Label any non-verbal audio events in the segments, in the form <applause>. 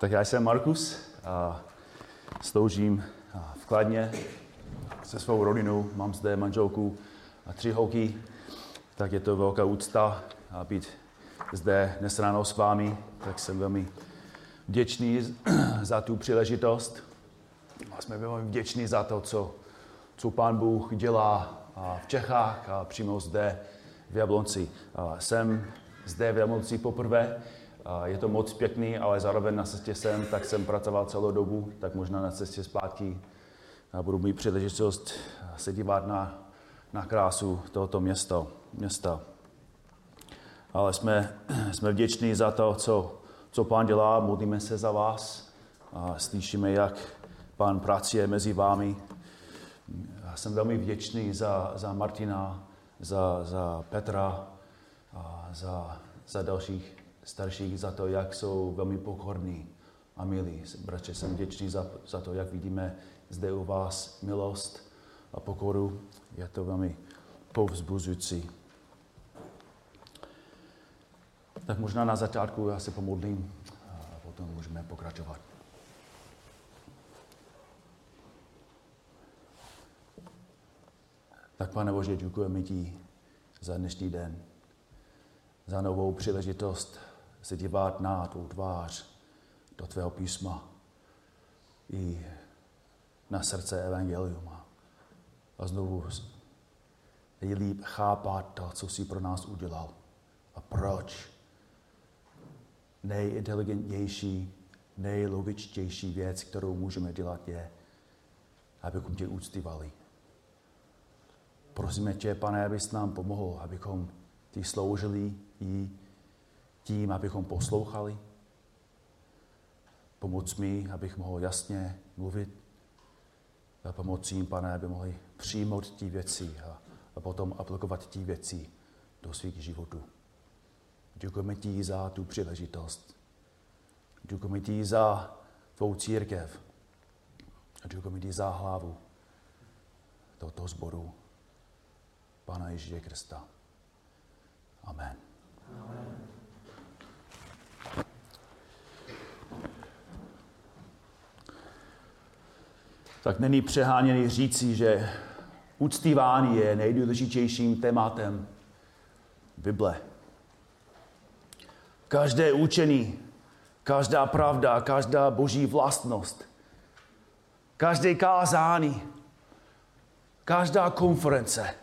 Tak já jsem Markus a sloužím v Kladně se svou rodinou. Mám zde manželku a tři holky, tak je to velká úcta a být zde dnes ráno s vámi. Tak jsem velmi vděčný za tu příležitost. A jsme velmi vděční za to, co, co Pán Bůh dělá v Čechách a přímo zde v Jablonci. Jsem zde v Jablonci poprvé je to moc pěkný, ale zároveň na cestě sem, tak jsem pracoval celou dobu, tak možná na cestě zpátky budu mít příležitost se dívat na, na krásu tohoto města. města. Ale jsme, <clears throat> jsme vděční za to, co, co pán dělá, modlíme se za vás a slyšíme, jak pán pracuje mezi vámi. Já jsem velmi vděčný za, za Martina, za, za Petra a za, za dalších starších za to, jak jsou velmi pokorní a milí. Bratře, jsem vděčný za, za to, jak vidíme zde u vás milost a pokoru. Je to velmi povzbuzující. Tak možná na začátku já se pomodlím a potom můžeme pokračovat. Tak, pane Bože, děkujeme ti za dnešní den, za novou příležitost se dívat na tvou tvář, do tvého písma i na srdce Evangelium. A znovu nejlíp chápat to, co jsi pro nás udělal a proč. Nejinteligentnější, nejlogičtější věc, kterou můžeme dělat, je, abychom tě úctivali. Prosíme tě, pane, abys nám pomohl, abychom ty sloužili i tím, abychom poslouchali. Pomoc mi, abych mohl jasně mluvit. A pomoci jim, pane, aby mohli přijmout ty věci a, a potom aplikovat ty věci do svých životů. Děkujeme ti za tu příležitost. Děkujeme ti za tvou církev. A děkujeme ti za hlavu tohoto sboru. Pana Ježíše Krista. Amen. Amen. Tak není přeháněný říci, že uctívání je nejdůležitějším tématem Bible. Každé učení, každá pravda, každá boží vlastnost, každé kázání, každá konference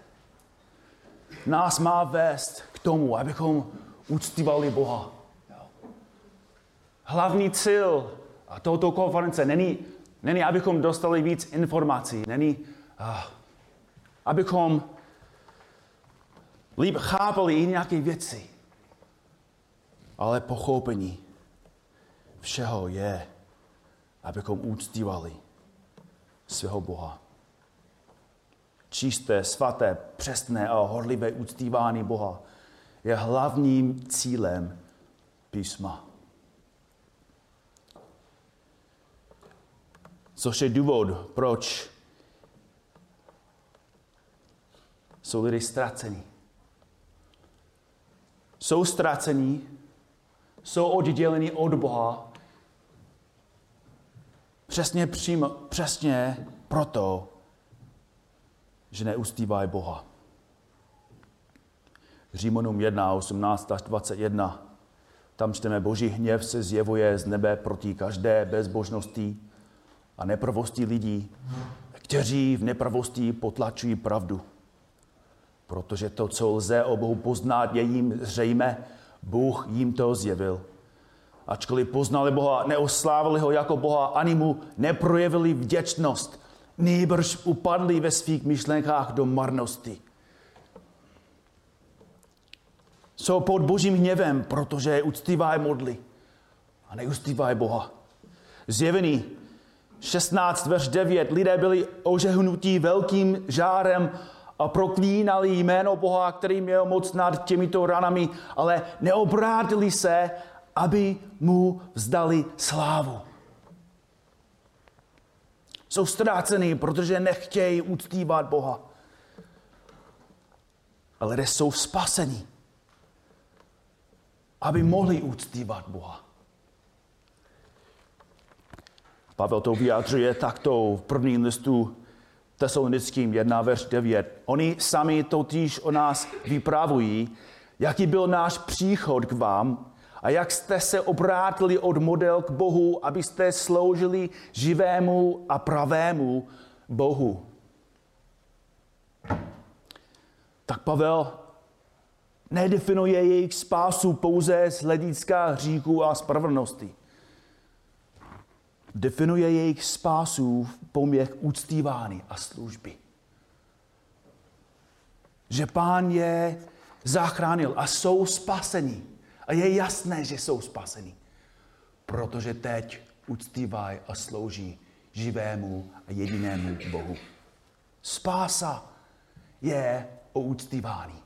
nás má vést k tomu, abychom uctívali Boha. Hlavní cíl tohoto konference není Není, abychom dostali víc informací. Není, uh, abychom líp chápali i nějaké věci. Ale pochopení všeho je, abychom úctívali svého Boha. Čisté, svaté, přesné a horlivé úctívání Boha je hlavním cílem písma. Což je důvod, proč jsou lidé ztracení. Jsou ztracení, jsou odděleni od Boha, přesně, přímo, přesně proto, že neustývají Boha. Římonům 1, 18 až 21. Tam čteme, boží hněv se zjevuje z nebe proti každé bezbožnosti a nepravosti lidí, kteří v nepravosti potlačují pravdu. Protože to, co lze o Bohu poznat, je jim zřejmé, Bůh jim to zjevil. Ačkoliv poznali Boha, neoslávili ho jako Boha, ani mu neprojevili vděčnost, nejbrž upadli ve svých myšlenkách do marnosti. Jsou pod božím hněvem, protože uctívají modly a neustívají Boha. Zjevený 16, verš 9. Lidé byli ožehnutí velkým žárem a proklínali jméno Boha, který měl moc nad těmito ranami, ale neobrátili se, aby mu vzdali slávu. Jsou ztrácený, protože nechtějí uctívat Boha. Ale lidé jsou spasení, aby mohli uctívat Boha. Pavel to vyjadřuje takto v prvním listu tesalonickým 1, verš 9. Oni sami totiž o nás vypravují, jaký byl náš příchod k vám a jak jste se obrátili od model k Bohu, abyste sloužili živému a pravému Bohu. Tak Pavel nedefinuje jejich spásu pouze z hlediska hříchu a spravedlnosti. Definuje jejich spásu v poměch úctívání a služby. Že pán je zachránil a jsou spaseni. A je jasné, že jsou spaseni. Protože teď uctívají a slouží živému a jedinému Bohu. Spása je o uctívání.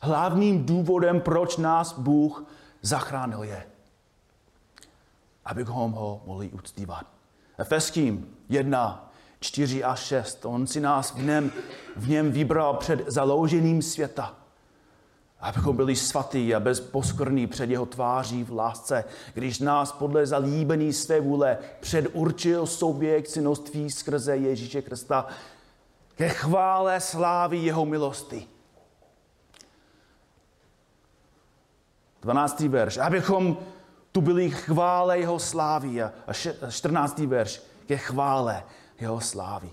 Hlavním důvodem, proč nás Bůh zachránil, je, abychom ho mohli uctívat. Efeským 1, 4 a 6. On si nás v něm, v něm vybral před založením světa, abychom byli svatý a bezposkorní před jeho tváří v lásce, když nás podle zalíbení své vůle předurčil sobě k synoství skrze Ježíše Krista ke chvále slávy jeho milosti. 12. verš. Abychom tu byli chvále jeho slávy. A 14. verš. Ke chvále jeho slávy.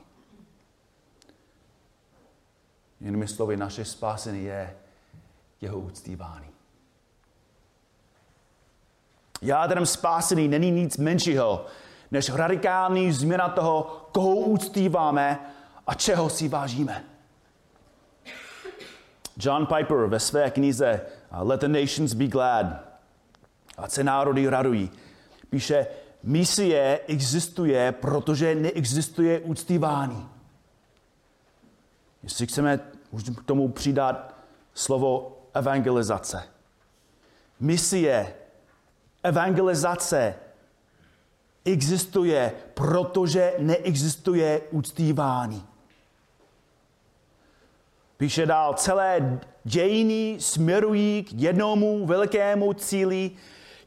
Jinými slovy, naše spásení je jeho uctívání. Jádrem spásení není nic menšího, než radikální změna toho, koho uctíváme a čeho si vážíme. John Piper ve své knize Let the Nations Be Glad, a se národy radují, píše, misie existuje, protože neexistuje uctívání. Jestli chceme k tomu přidat slovo evangelizace. Misie, evangelizace existuje, protože neexistuje uctívání. Píše dál, celé dějiny směrují k jednomu velkému cíli,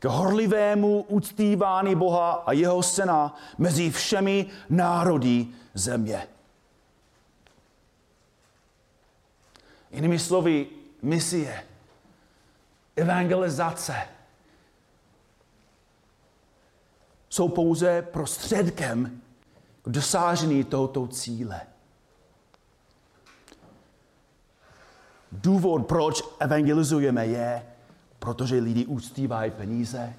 k horlivému uctívání Boha a jeho syna mezi všemi národy země. Jinými slovy, misie, evangelizace jsou pouze prostředkem k dosážení tohoto cíle. Důvod, proč evangelizujeme, je, protože lidi uctívají peníze,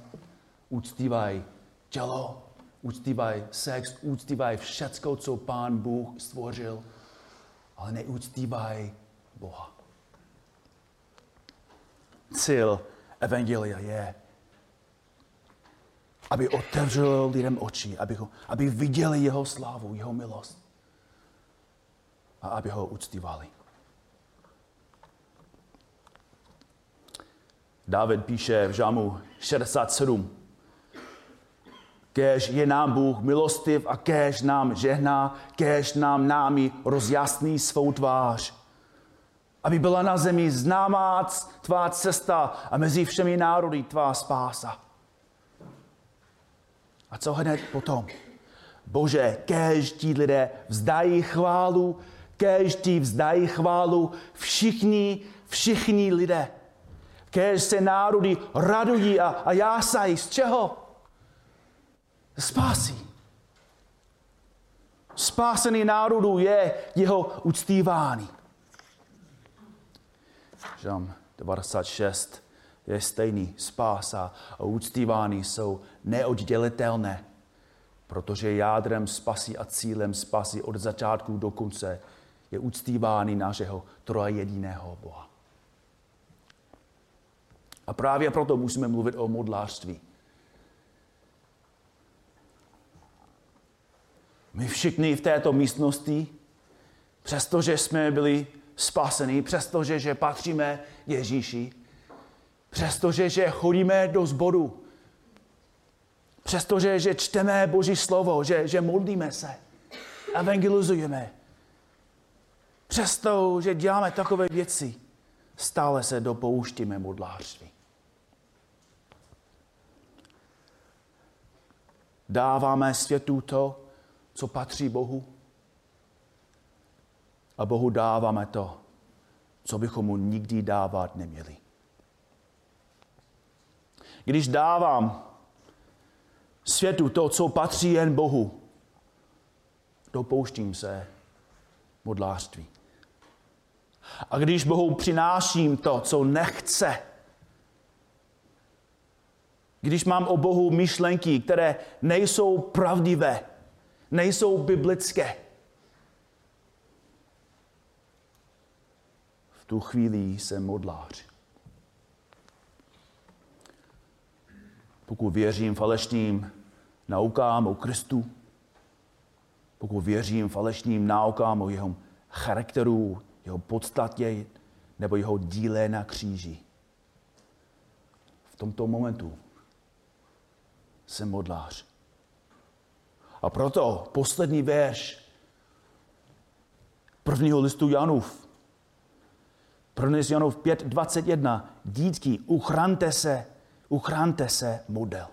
uctívají tělo, uctívají sex, uctívají všecko, co Pán Bůh stvořil, ale neuctívají Boha. Cíl Evangelia je, aby otevřel lidem oči, aby, ho, aby viděli jeho slávu, jeho milost a aby ho uctívali. David píše v Žámu 67. Kéž je nám Bůh milostiv a kéž nám žehná, kéž nám námi rozjasní svou tvář. Aby byla na zemi známá tvá cesta a mezi všemi národy tvá spása. A co hned potom? Bože, kéž ti lidé vzdají chválu, kéž ti vzdají chválu všichni, všichni lidé kéž se národy radují a, a jásají. Z čeho? Spásí. Spásený národů je jeho uctívání. Žám 96 je stejný. Spása a uctívání jsou neoddělitelné, protože jádrem spasí a cílem spasí od začátku do konce je uctívání našeho trojediného Boha. A právě proto musíme mluvit o modlářství. My všichni v této místnosti, přestože jsme byli spaseni, přestože že patříme Ježíši, přestože že chodíme do zboru, přestože že čteme Boží slovo, že, že modlíme se, evangelizujeme, přesto, že děláme takové věci, stále se dopouštíme modlářství. Dáváme světu to, co patří Bohu. A Bohu dáváme to, co bychom mu nikdy dávat neměli. Když dávám světu to, co patří jen Bohu, dopouštím se modlářství. A když Bohu přináším to, co nechce, když mám o Bohu myšlenky, které nejsou pravdivé, nejsou biblické, v tu chvíli jsem modlář. Pokud věřím falešným naukám o Kristu, pokud věřím falešným naukám o jeho charakteru, jeho podstatě nebo jeho díle na kříži. V tomto momentu jsem modlář. A proto poslední verš prvního listu Janův. První z Janův 5.21. Dítky, uchrante se, uchrante se model.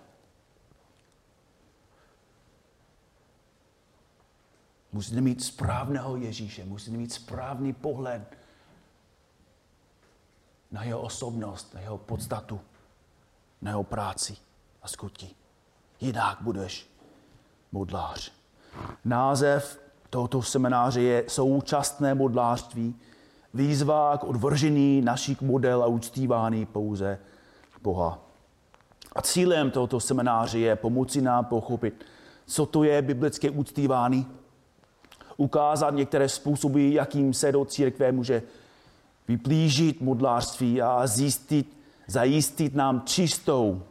Musíte mít správného Ježíše, musíte mít správný pohled na jeho osobnost, na jeho podstatu, na jeho práci a skutí. Jinak budeš modlář. Název tohoto semináře je Současné modlářství, výzva k odvržení našich model a uctívání pouze Boha. A cílem tohoto semináře je pomoci nám pochopit, co to je biblické uctívání, ukázat některé způsoby, jakým se do církve může vyplížit modlářství a zjistit, zajistit nám čistou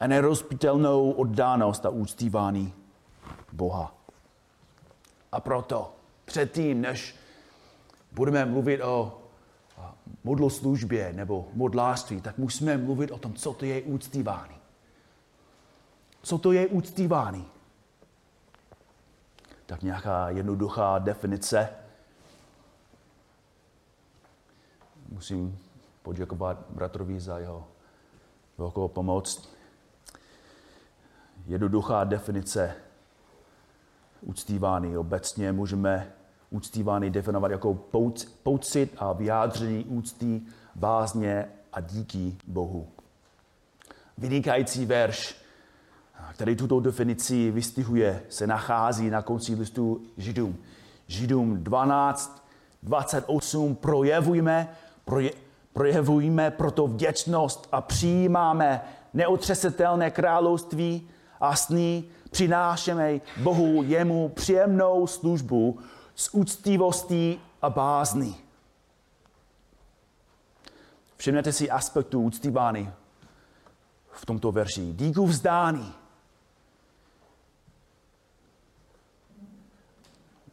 a nerozpitelnou oddánost a úctívání Boha. A proto předtím, než budeme mluvit o modloslužbě nebo modlářství, tak musíme mluvit o tom, co to je úctívání. Co to je úctívání? tak nějaká jednoduchá definice. Musím poděkovat bratrovi za jeho velkou pomoc. Jednoduchá definice uctívání. Obecně můžeme uctívání definovat jako pocit a vyjádření úcty, bázně a díky Bohu. Vynikající verš který tuto definici vystihuje, se nachází na konci listu Židům. Židům 12, 28 projevujeme, proje, projevujeme proto vděčnost a přijímáme neotřesitelné království a sny, přinášeme Bohu jemu příjemnou službu s úctivostí a bázní. Všimněte si aspektu úctívání v tomto verši. Díku vzdání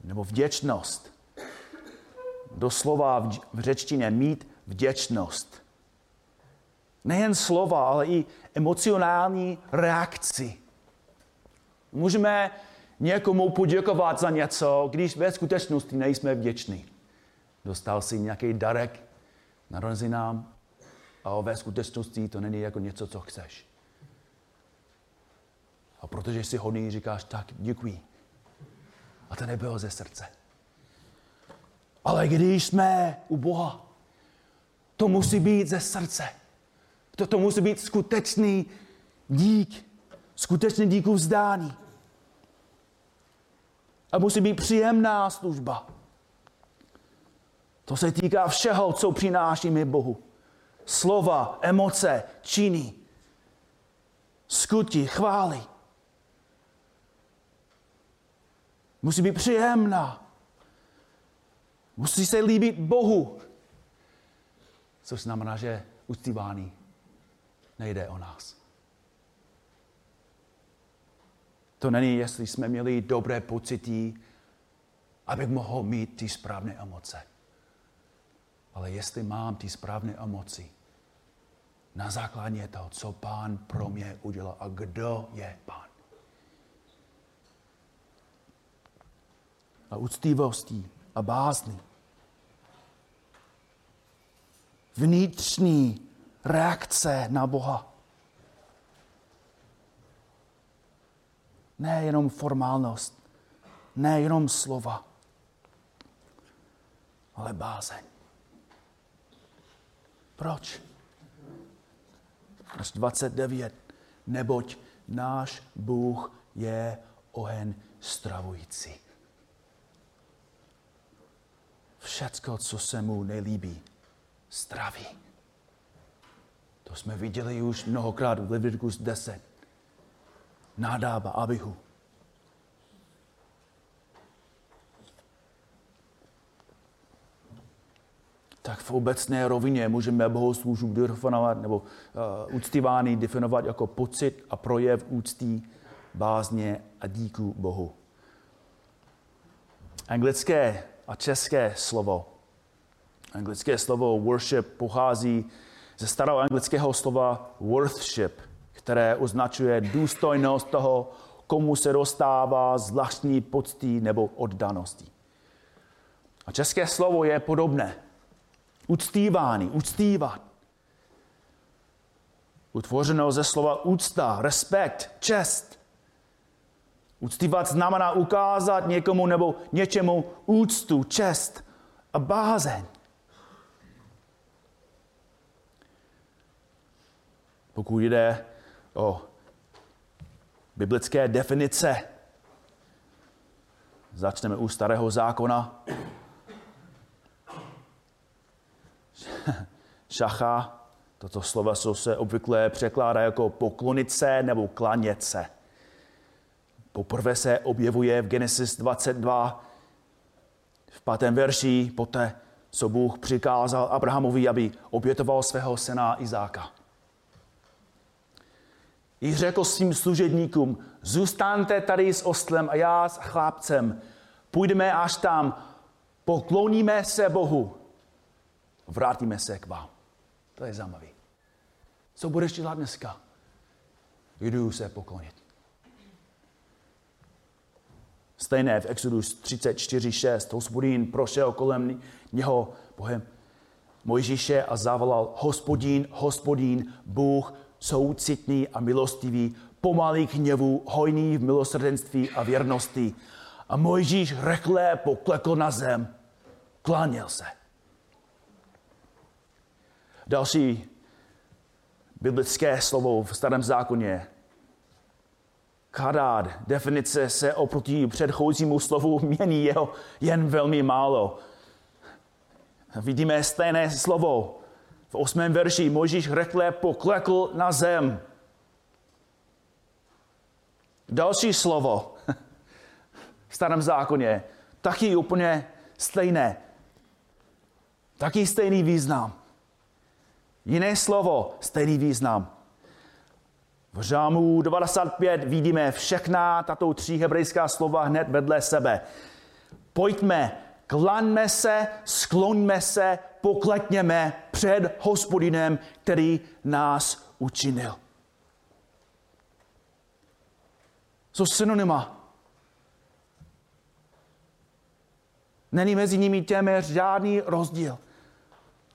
nebo vděčnost. Doslova v řečtině mít vděčnost. Nejen slova, ale i emocionální reakci. Můžeme někomu poděkovat za něco, když ve skutečnosti nejsme vděční. Dostal si nějaký darek narozeninám a ve skutečnosti to není jako něco, co chceš. A protože jsi hodný, říkáš tak, děkuji. A to nebylo ze srdce. Ale když jsme u Boha, to musí být ze srdce. To, to musí být skutečný dík, skutečný díku vzdání. A musí být příjemná služba. To se týká všeho, co přinášíme Bohu. Slova, emoce, činy, skutky, chvály. Musí být příjemná. Musí se líbit Bohu. Což znamená, že uctívání nejde o nás. To není, jestli jsme měli dobré pocity, abych mohl mít ty správné emoce. Ale jestli mám ty správné emoci, na základě toho, co pán pro mě udělal a kdo je pán. a úctivostí a bázní. Vnitřní reakce na Boha. Ne jenom formálnost, ne jenom slova, ale bázeň. Proč? Až 29. Neboť náš Bůh je ohen stravující. Všecko, co se mu nelíbí, straví. To jsme viděli už mnohokrát v Leviticus 10. Nádába Abihu. tak v obecné rovině můžeme bohoslužbu definovat nebo uh, uctívání definovat jako pocit a projev úcty, bázně a díku Bohu. Anglické a české slovo. Anglické slovo worship pochází ze starého anglického slova worthship, které označuje důstojnost toho, komu se dostává zvláštní poctí nebo oddanosti. A české slovo je podobné. Uctívání, uctívat. Utvořeno ze slova úcta, respekt, čest. Uctívat znamená ukázat někomu nebo něčemu úctu, čest a bázeň. Pokud jde o biblické definice, začneme u starého zákona. <laughs> Šacha, toto sloveso se obvykle překládá jako poklonit se nebo klanět se. Poprvé se objevuje v Genesis 22 v pátém verši, poté, co Bůh přikázal Abrahamovi, aby obětoval svého syna Izáka. I řekl svým služebníkům, zůstaňte tady s oslem a já s chlápcem. Půjdeme až tam, pokloníme se Bohu, vrátíme se k vám. To je zajímavé. Co budeš dělat dneska? Jdu se poklonit. Stejné v Exodus 34.6. Hospodín prošel kolem něho Bohem Mojžíše a zavolal Hospodín, Hospodín, Bůh, soucitný a milostivý, pomalý k hněvu, hojný v milosrdenství a věrnosti. A Mojžíš rychle poklekl na zem, kláněl se. Další biblické slovo v starém zákoně. Kadád, definice se oproti předchozímu slovu mění jeho jen velmi málo. Vidíme stejné slovo. V osmém verši Možíš rekle poklekl na zem. Další slovo v starém zákoně, taky úplně stejné. Taky stejný význam. Jiné slovo, stejný význam. V Žámu 95 vidíme všechna tato tři hebrejská slova hned vedle sebe. Pojďme, klaňme se, skloňme se, pokletněme před hospodinem, který nás učinil. Jsou synonyma. Není mezi nimi téměř žádný rozdíl.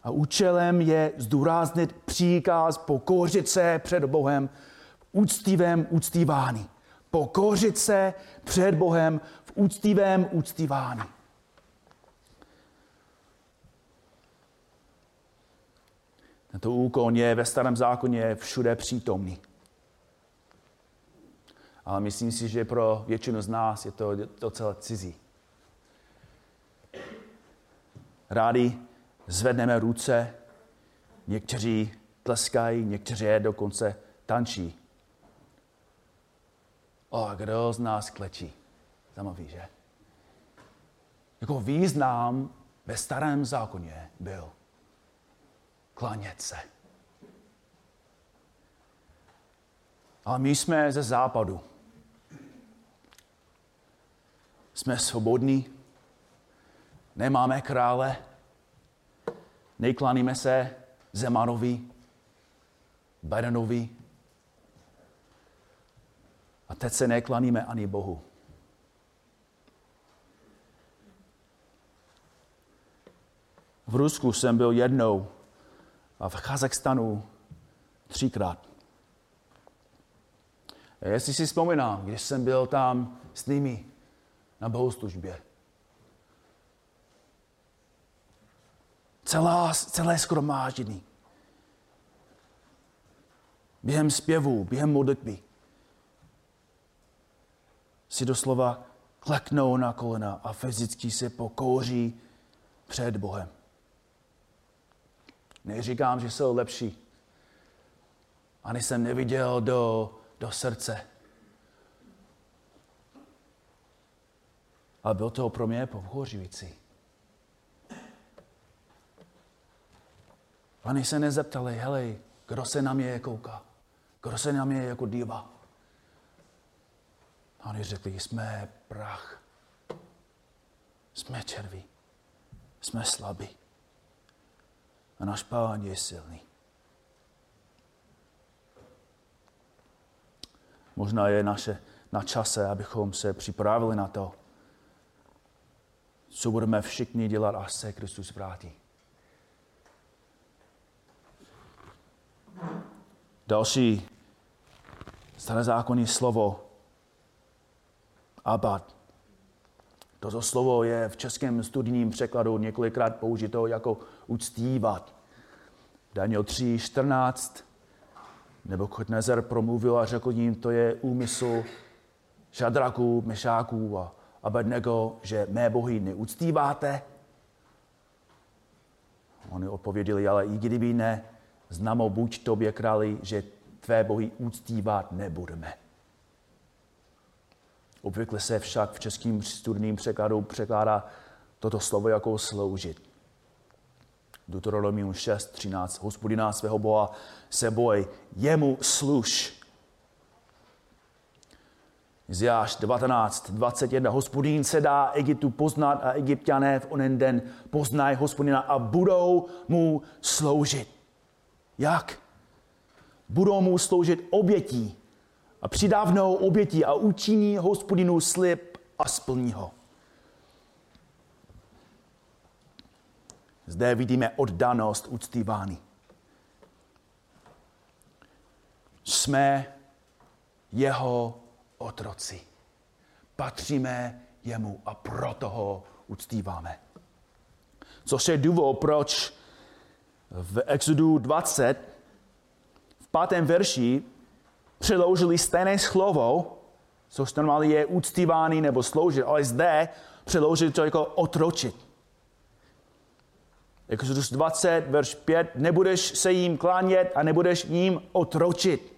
A účelem je zdůraznit příkaz pokořit se před Bohem v úctivém úctívání. Pokořit se před Bohem v úctivém úctívání. Tento úkon je ve starém zákoně všude přítomný. Ale myslím si, že pro většinu z nás je to docela cizí. Rádi zvedneme ruce, někteří tleskají, někteří dokonce tančí. O, kdo z nás klečí? Zajímavý, že? Jako význam ve starém zákoně byl klanět se. Ale my jsme ze západu. Jsme svobodní, nemáme krále, Nejklaníme se Zemanovi, Bidenovi. A teď se neklaníme ani Bohu. V Rusku jsem byl jednou v Kazachstanu třikrát. Jestli si vzpomínám, když jsem byl tam s nimi na bohoslužbě. Celá, celé skromáždění. Během zpěvu, během modlitby si doslova kleknou na kolena a fyzicky se pokouří před Bohem. Neříkám, že jsou lepší. Ani jsem neviděl do, do srdce. Ale byl to pro mě pohořující. Ani se nezeptali, hele, kdo se na mě kouká? Kdo se na mě jako díva? A oni řekli, jsme prach. Jsme červí. Jsme slabí. A náš pán je silný. Možná je naše, na čase, abychom se připravili na to, co budeme všichni dělat, až se Kristus vrátí. Další starozákonní slovo abad. Toto slovo je v českém studijním překladu několikrát použito jako uctívat. Daniel 3, 14. Nebo Chodnezer promluvil a řekl jim, to je úmysl Šadraků, Mešáků a Abednego, že mé bohy neuctíváte. Oni odpověděli, ale i kdyby ne, znamo buď tobě králi, že tvé bohy uctívat nebudeme. Obvykle se však v českým studijním překladu překládá toto slovo jako sloužit. Deuteronomium 6, 13. Hospodina svého Boha se boj, jemu služ. Zjáš 19, 21. Hospodín se dá Egyptu poznat a egyptiané v onen den poznají hospodina a budou mu sloužit. Jak? Budou mu sloužit obětí a přidávnou obětí a učiní hospodinu slib a splní ho. Zde vidíme oddanost uctívány. Jsme jeho otroci. Patříme jemu a proto ho uctíváme. Což je důvod, proč v Exodu 20 v pátém verši přeložili stejné slovo, což normálně je uctívaný nebo sloužit, ale zde přeložili to jako otročit. Exodus 20, verš 5, nebudeš se jim klánět a nebudeš jim otročit.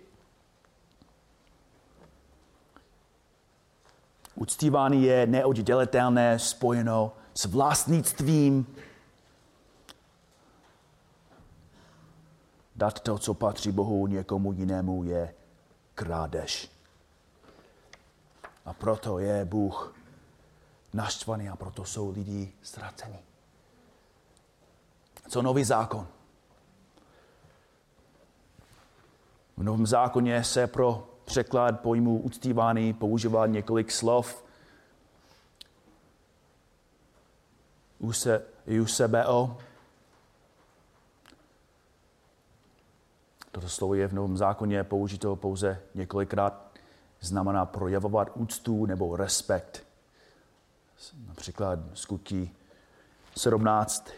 Uctívání je neoddělitelné spojeno s vlastnictvím. Dát to, co patří Bohu, někomu jinému je krádež. A proto je Bůh naštvaný a proto jsou lidi ztraceni. Co nový zákon? V novém zákoně se pro překlad pojmu uctívání používá několik slov. Eusebeo, Toto slovo je v Novém zákoně použito pouze několikrát. Znamená projevovat úctu nebo respekt. Například skutky 17.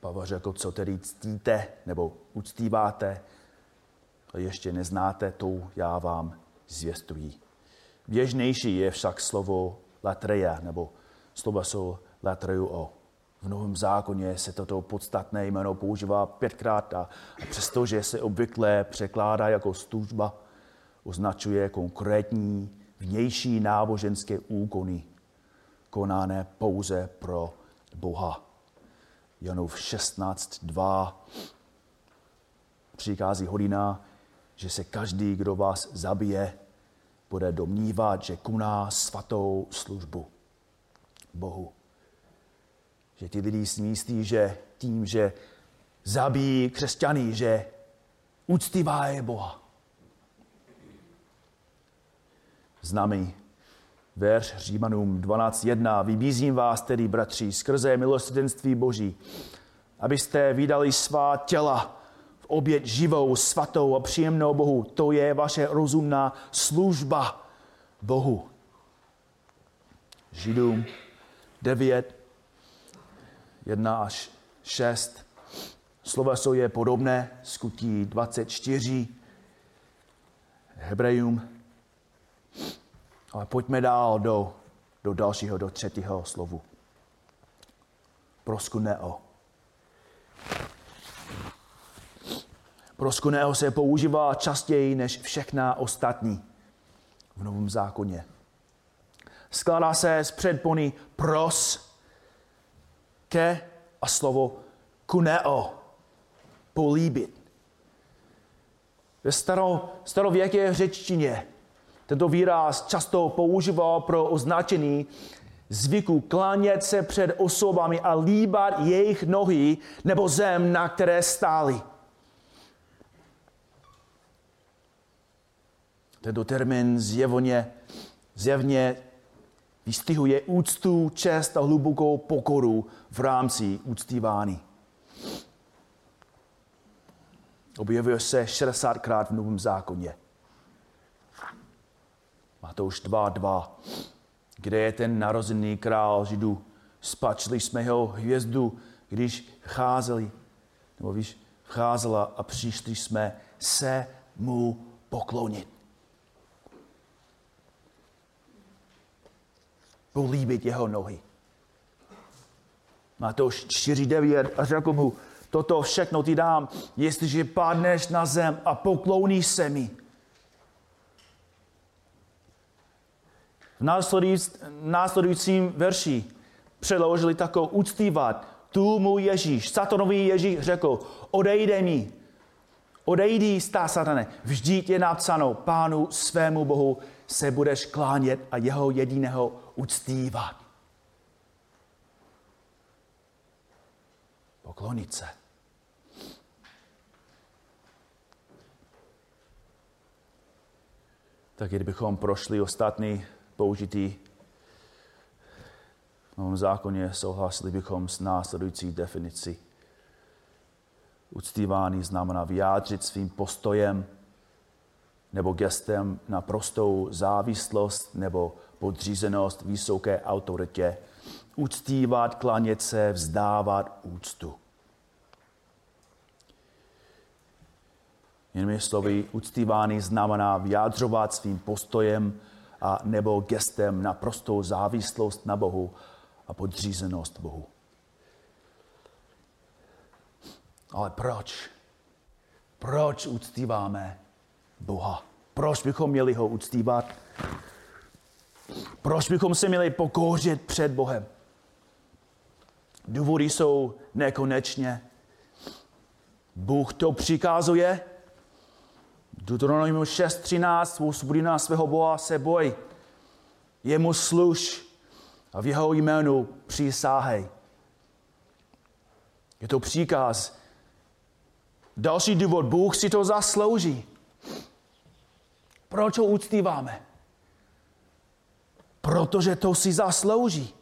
Pavel řekl, co tedy ctíte nebo uctíváte, a ještě neznáte, to já vám zvěstuji. Běžnější je však slovo latreja, nebo slova jsou latreuo. V Novém zákoně se toto podstatné jméno používá pětkrát a přestože se obvykle překládá jako služba, označuje konkrétní vnější náboženské úkony, konané pouze pro Boha. Janův 16.2 přikází hodina, že se každý, kdo vás zabije, bude domnívat, že koná svatou službu Bohu že ti lidi si myslí, že tím, že zabíjí křesťany, že úctivá je Boha. Známý verš Římanům 12.1. Vybízím vás tedy, bratři, skrze milosrdenství Boží, abyste vydali svá těla v oběť živou, svatou a příjemnou Bohu. To je vaše rozumná služba Bohu. Židům 9, 1 až 6. Sloveso je podobné, skutí 24, Hebrejům. Ale pojďme dál do, do dalšího, do třetího slovu. Proskuneo. Proskuneo se používá častěji než všechna ostatní v Novém zákoně. Skládá se z předpony pros, ke a slovo kuneo, políbit. Ve staro, starověké řečtině tento výraz často používal pro označení zvyku klánět se před osobami a líbat jejich nohy nebo zem, na které stáli. Tento termín zjevně, zjevně vystihuje úctu, čest a hlubokou pokoru v rámci úctívání. Objevuje se 60krát v Novém zákoně. Matouš 2.2. Kde je ten narozený král Židů? Spačili jsme jeho hvězdu, když vcházeli, nebo když vcházela a přišli jsme se mu poklonit. Políbit jeho nohy. Matouš 4.9 a řekl mu, toto všechno ti dám, jestliže padneš na zem a poklouníš se mi. V následujícím verši přeložili takovou uctívat. Tu mu Ježíš, satanový Ježíš řekl, odejde mi, odejdi stá satane, vždyť je napsáno, pánu svému Bohu se budeš klánět a jeho jediného uctívat. Poklonit se. Tak kdybychom prošli ostatní použitý v Novém zákoně, souhlasili bychom s následující definicí. Uctívání znamená vyjádřit svým postojem nebo gestem na prostou závislost nebo podřízenost vysoké autoritě. Uctívat, klanět se, vzdávat úctu. Jinými slovy, uctívání znamená vyjádřovat svým postojem a nebo gestem na prostou závislost na Bohu a podřízenost Bohu. Ale proč? Proč uctíváme Boha? Proč bychom měli ho uctívat? Proč bychom se měli pokouřit před Bohem? Důvody jsou nekonečně. Bůh to přikazuje, Deuteronomium 6.13, uspoří nás svého Boha se boj. Jemu služ a v jeho jménu přísáhej. Je to příkaz. Další důvod, Bůh si to zaslouží. Proč ho uctíváme? Protože to si zaslouží.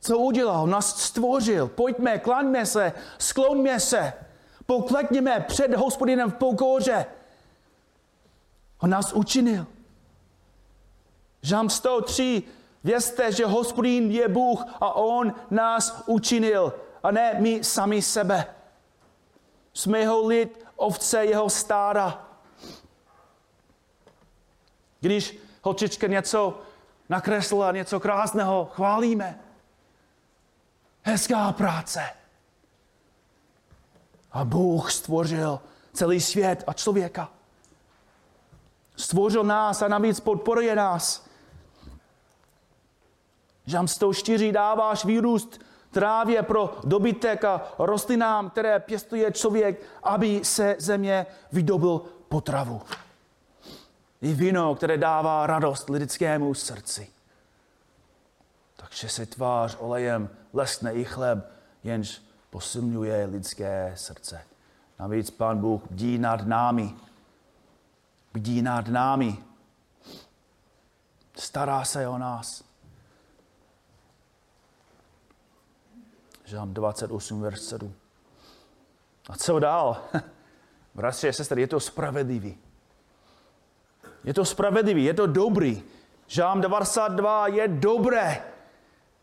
Co udělal? Nás stvořil. Pojďme, klaňme se, skloňme se poklekněme před hospodinem v pokoře. On nás učinil. Žám 103. Vězte, že hospodin je Bůh a on nás učinil a ne my sami sebe. Jsme jeho lid, ovce jeho stára. Když holčička něco nakreslila, něco krásného, chválíme. Hezká práce. A Bůh stvořil celý svět a člověka. Stvořil nás a navíc podporuje nás. Žám 104 dáváš výrůst trávě pro dobytek a rostlinám, které pěstuje člověk, aby se země vydobil potravu. I víno, které dává radost lidskému srdci. Takže se tvář olejem lesne i chleb, jenž posilňuje lidské srdce. Navíc Pán Bůh bdí nad námi. Bdí nad námi. Stará se o nás. Žám 28, verš 7. A co dál? <laughs> Bratři a sestry, je to spravedlivý. Je to spravedlivý, je to dobrý. Žám 92 je dobré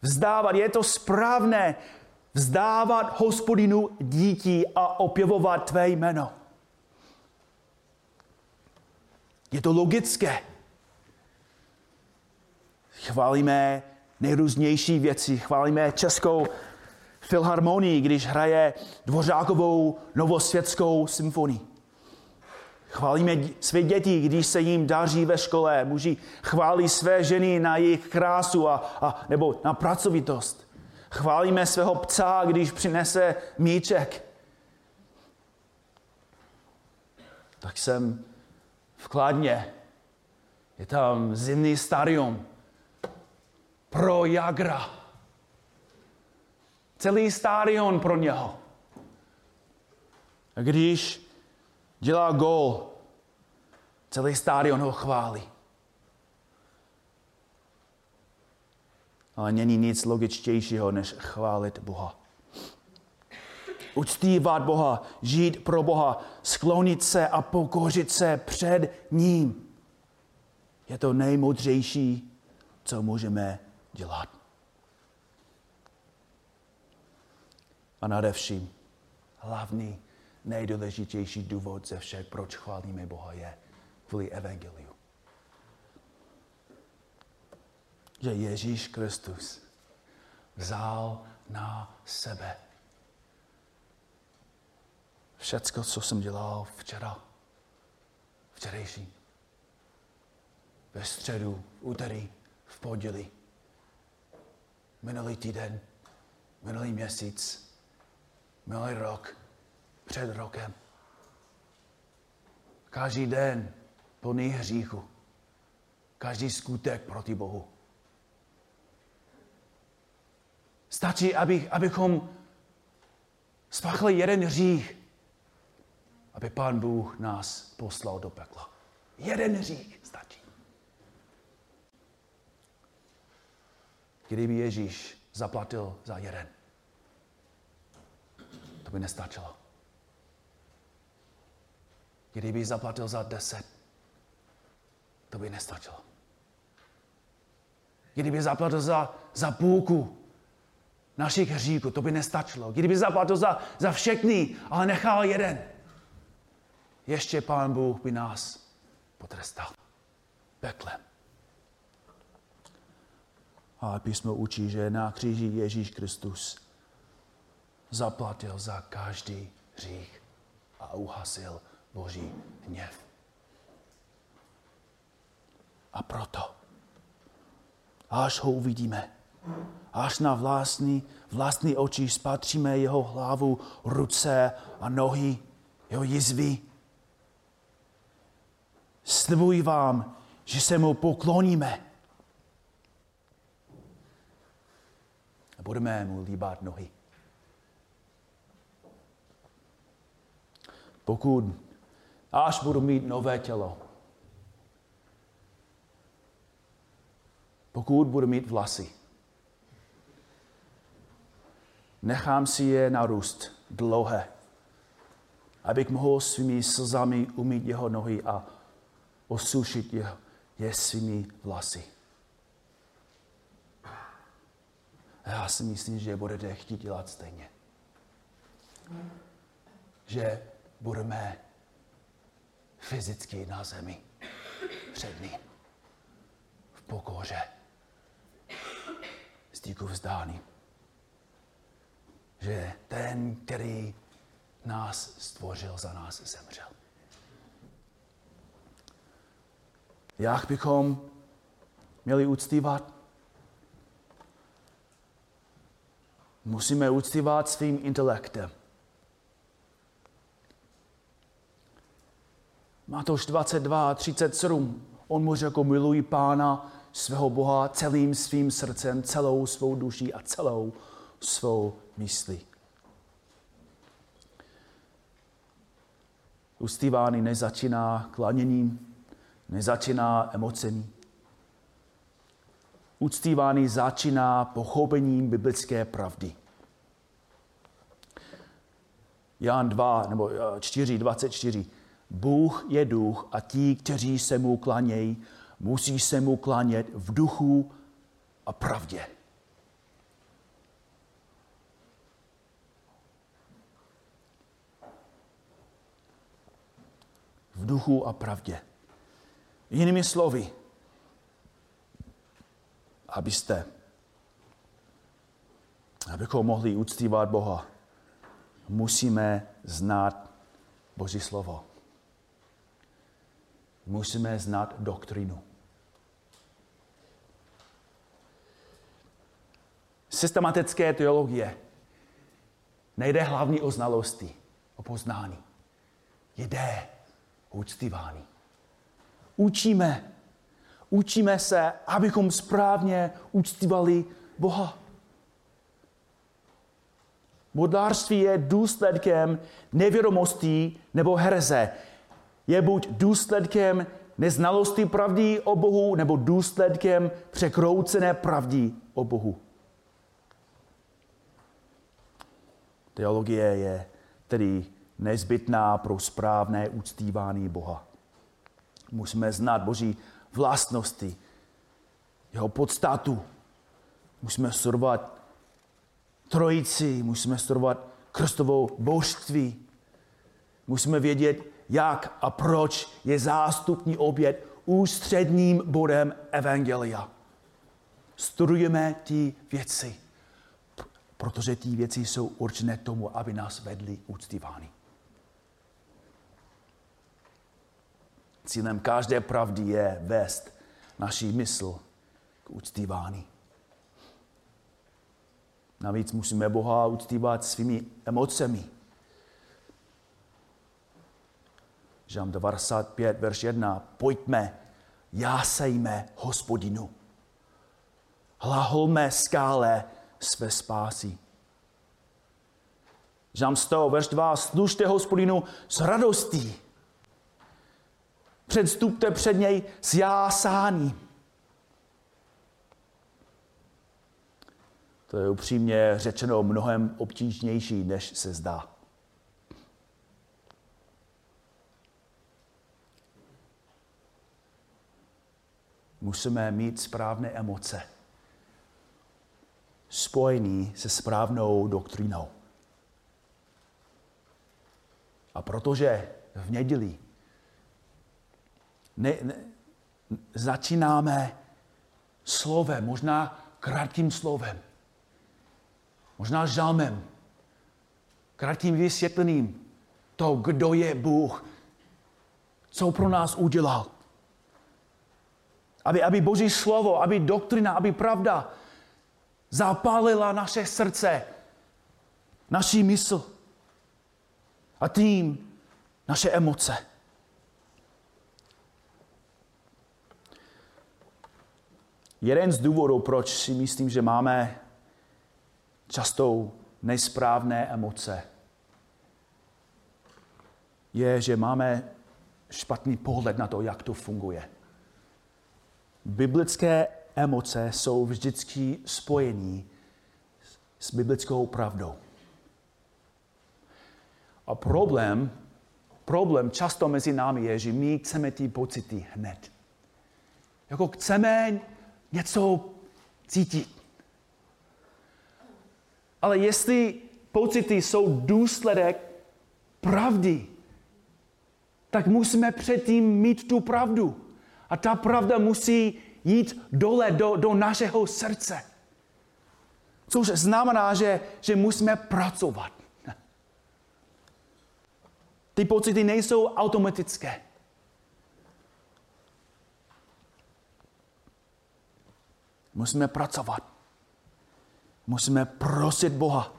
vzdávat, je to správné vzdávat hospodinu dítí a opěvovat tvé jméno. Je to logické. Chválíme nejrůznější věci, chválíme českou filharmonii, když hraje dvořákovou novosvětskou symfonii. Chválíme své děti, když se jim daří ve škole. Muži chválí své ženy na jejich krásu a, a, nebo na pracovitost. Chválíme svého psa, když přinese míček. Tak jsem v Kladně. Je tam zimný stadion pro Jagra. Celý stadion pro něho. A když dělá gol, celý stadion ho chválí. Ale není nic logičtějšího, než chválit Boha. Uctívat Boha, žít pro Boha, sklonit se a pokořit se před ním. Je to nejmoudřejší, co můžeme dělat. A nadevším, hlavní, nejdůležitější důvod ze všech, proč chválíme Boha, je kvůli evangeliu. Že Ježíš Kristus vzal na sebe všecko, co jsem dělal včera, včerejší, ve středu, v úterý, v pondělí, minulý týden, minulý měsíc, minulý rok, před rokem. Každý den plný hříchu. Každý skutek proti Bohu. Stačí, abych, abychom spáchli jeden hřích, aby Pán Bůh nás poslal do pekla. Jeden hřích stačí. Kdyby Ježíš zaplatil za jeden, to by nestačilo. Kdyby zaplatil za deset, to by nestačilo. Kdyby zaplatil za, za půlku našich hříků, to by nestačilo. Kdyby zaplatil za, za všechny, ale nechal jeden, ještě Pán Bůh by nás potrestal peklem. Ale písmo učí, že na kříži Ježíš Kristus zaplatil za každý hřích a uhasil Boží hněv. A proto, až ho uvidíme, až na vlastní, vlastní oči spatříme jeho hlavu, ruce a nohy, jeho jizvy, slibuji vám, že se mu pokloníme. A budeme mu líbat nohy. Pokud až budu mít nové tělo, pokud budu mít vlasy, nechám si je narůst dlouhé, abych mohl svými slzami umít jeho nohy a osušit je, je svými vlasy. Já si myslím, že budete chtít dělat stejně. Že budeme fyzicky na zemi před ním. V pokoře. Z díku vzdání. Že ten, který nás stvořil, za nás zemřel. Jak bychom měli uctívat? Musíme uctívat svým intelektem. Matouš 22, 37. On mu řekl, miluji pána svého Boha celým svým srdcem, celou svou duší a celou svou myslí. Ustývání nezačíná klaněním, nezačíná emocemi. Uctívání začíná pochopením biblické pravdy. Jan 2 nebo 4, 24. Bůh je duch a ti, kteří se mu klanějí, musí se mu klanět v duchu a pravdě. Duchu a pravdě. Jinými slovy, abyste, abychom mohli uctívat Boha, musíme znát Boží slovo. Musíme znát doktrinu. Systematické teologie nejde hlavní o znalosti, o poznání. Jde uctívání. Učíme. Učíme se, abychom správně uctívali Boha. Modlářství je důsledkem nevědomostí nebo hereze. Je buď důsledkem neznalosti pravdy o Bohu, nebo důsledkem překroucené pravdy o Bohu. Teologie je tedy nezbytná pro správné uctívání Boha. Musíme znát Boží vlastnosti, jeho podstatu. Musíme studovat trojici, musíme studovat krstovou božství. Musíme vědět, jak a proč je zástupní oběd ústředním bodem Evangelia. Studujeme ty věci, protože ty věci jsou určené tomu, aby nás vedli úctívány. Cílem každé pravdy je vést naší mysl k uctívání. Navíc musíme Boha uctívat svými emocemi. Žám 95, verš 1. Pojďme, jásejme hospodinu. Hlaholme skále své spásy. Žám 100, verš 2. Služte hospodinu s radostí. Předstupte před něj s jásáním. To je upřímně řečeno mnohem obtížnější, než se zdá. Musíme mít správné emoce, spojený se správnou doktrínou. A protože v neděli ne, ne, začínáme slovem, možná krátkým slovem, možná žalmem, krátkým vysvětlením to, kdo je Bůh, co pro nás udělal. Aby, aby Boží slovo, aby doktrina, aby pravda zapálila naše srdce, naší mysl a tím naše emoce. Jeden z důvodů, proč si myslím, že máme často nesprávné emoce, je, že máme špatný pohled na to, jak to funguje. Biblické emoce jsou vždycky spojení s biblickou pravdou. A problém, problém často mezi námi je, že my chceme ty pocity hned. Jako chceme něco cítit. Ale jestli pocity jsou důsledek pravdy, tak musíme předtím mít tu pravdu. A ta pravda musí jít dole do, do našeho srdce. Což znamená, že, že musíme pracovat. Ty pocity nejsou automatické. Musíme pracovat. Musíme prosit Boha,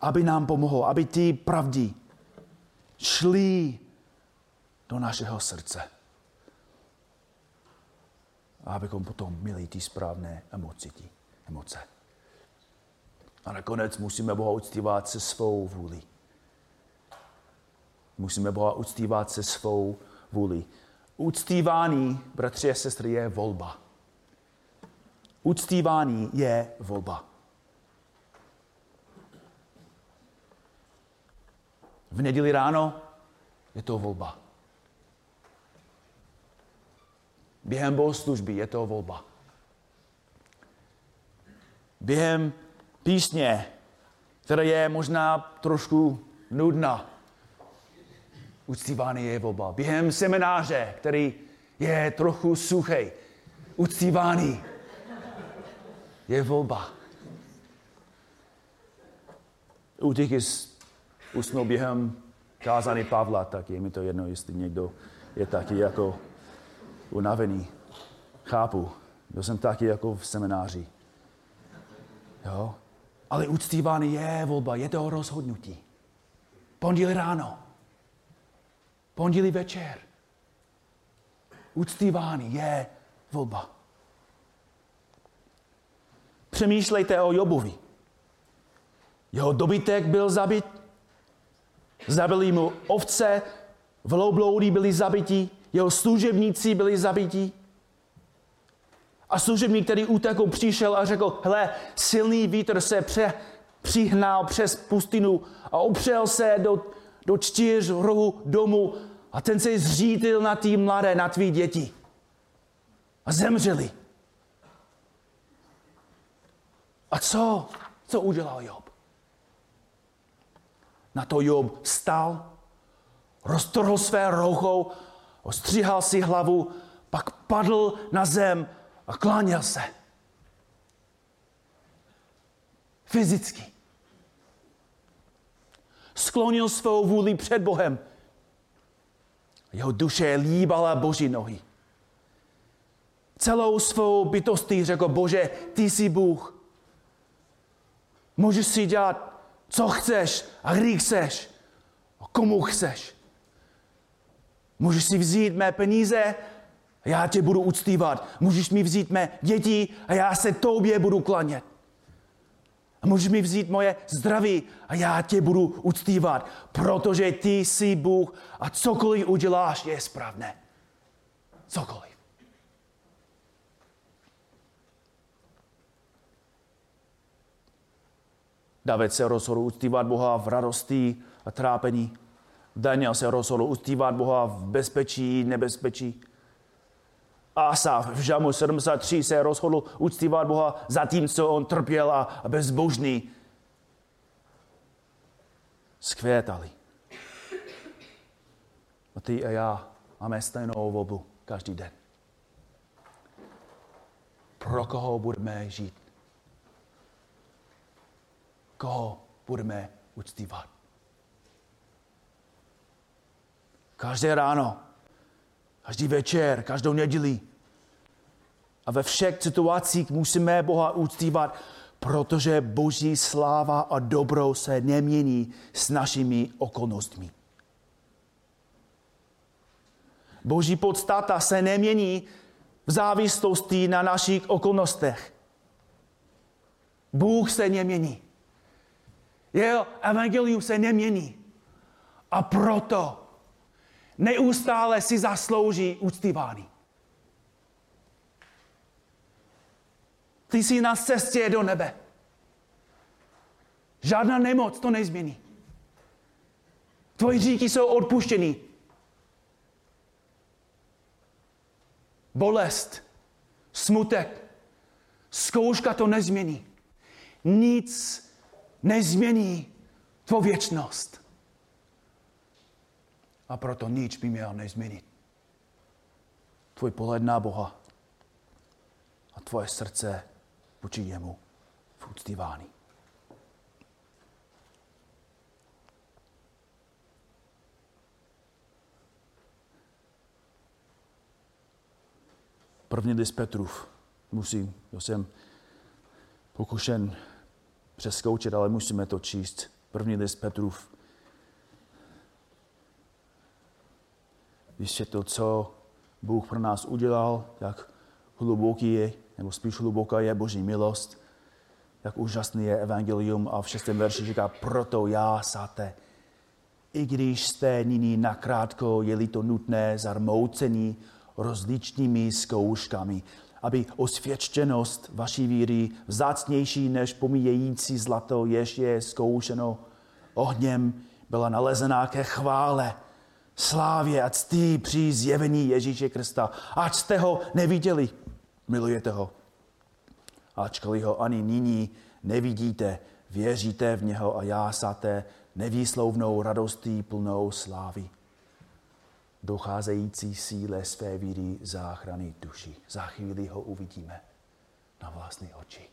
aby nám pomohl, aby ty pravdy šly do našeho srdce. A abychom potom měli ty správné emoci, ty emoce. A nakonec musíme Boha uctívat se svou vůli. Musíme Boha uctívat se svou vůli. Uctívání, bratři a sestry, je volba. Uctívání je volba. v neděli ráno je to volba. Během bohoslužby je to volba. Během písně, která je možná trošku nudná, uctívány je volba. Během semináře, který je trochu suchý, uctívány je volba. Těch usnul během kázání Pavla, tak je mi to jedno, jestli někdo je taky jako unavený. Chápu. Byl jsem taky jako v semináři. Jo? Ale uctívání je volba, je to rozhodnutí. Pondělí ráno. Pondělí večer. Uctívání je volba. Přemýšlejte o Jobovi. Jeho dobytek byl zabit, zabili mu ovce, vloubloudi byli zabiti, jeho služebníci byli zabiti. A služebník, který utekl, přišel a řekl, hele, silný vítr se pře, přihnal přes pustinu a opřel se do, do čtyř rohu domu a ten se zřítil na ty mladé, na tvý děti. A zemřeli. A co? Co udělal Job? Na to Job stal, roztrhl své roucho, ostříhal si hlavu, pak padl na zem a kláněl se. Fyzicky. Sklonil svou vůli před Bohem. Jeho duše líbala Boží nohy. Celou svou bytostí řekl, Bože, ty jsi Bůh. Můžeš si dělat, co chceš a kdy chceš. A komu chceš. Můžeš si vzít mé peníze a já tě budu uctívat. Můžeš mi vzít mé děti a já se tobě budu klanět. A můžeš mi vzít moje zdraví a já tě budu uctívat, protože ty jsi Bůh a cokoliv uděláš je správné. Cokoliv. David se rozhodl uctívat Boha v radosti a trápení. Daniel se rozhodl uctívat Boha v bezpečí, nebezpečí. Asaf v Žamu 73 se rozhodl uctívat Boha zatímco on trpěl a bezbožný. Skvětali. A ty a já máme stejnou volbu každý den. Pro koho budeme žít? Koho budeme uctívat? Každé ráno, každý večer, každou neděli. A ve všech situacích musíme Boha uctívat, protože Boží sláva a dobro se nemění s našimi okolnostmi. Boží podstata se nemění v závislosti na našich okolnostech. Bůh se nemění. Jeho evangelium se nemění. A proto neustále si zaslouží uctívání. Ty jsi na cestě do nebe. Žádná nemoc to nezmění. Tvoje říky jsou odpuštěny. Bolest, smutek, zkouška to nezmění. Nic nezmění tvou věčnost. A proto nič by měl nezměnit. Tvůj pohled na Boha a tvoje srdce vůči jemu v uctívání. První list Petrův. Musím, já jsem pokušen přeskoučet, ale musíme to číst. První list Petrův, vysvětlil, co Bůh pro nás udělal, jak hluboký je, nebo spíš hluboká je Boží milost, jak úžasný je evangelium a v šestém verši říká, proto já, sáte, i když jste nyní nakrátko, je-li to nutné, zarmoucení rozličnými zkouškami, aby osvědčenost vaší víry, vzácnější než pomíjející zlato, jež je zkoušeno ohněm, byla nalezená ke chvále, slávě a ctí při zjevení Ježíše Krista. Ať jste ho neviděli, milujete ho. Ačkoliv ho ani nyní nevidíte, věříte v něho a jásáte nevýslovnou radostí plnou slávy docházející síle své víry záchrany duši. Za chvíli ho uvidíme na vlastní oči.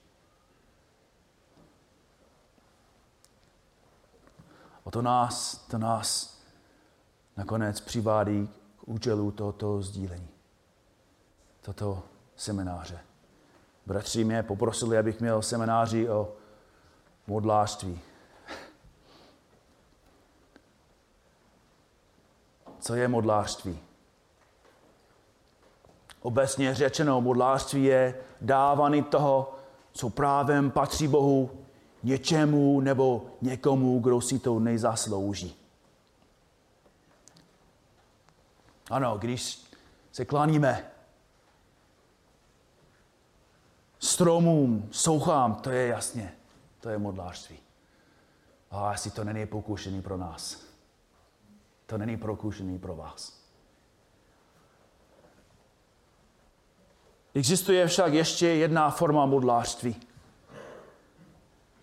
O to nás, to nás nakonec přivádí k účelu tohoto sdílení, toto semináře. Bratři mě poprosili, abych měl semináři o modlářství. Co je modlářství? Obecně řečeno, modlářství je dávání toho, co právem patří Bohu, něčemu nebo někomu, kdo si to nejzaslouží. Ano, když se kláníme stromům, souchám, to je jasně, to je modlářství. A asi to není pokušený pro nás. To není pokušený pro vás. Existuje však ještě jedna forma modlářství,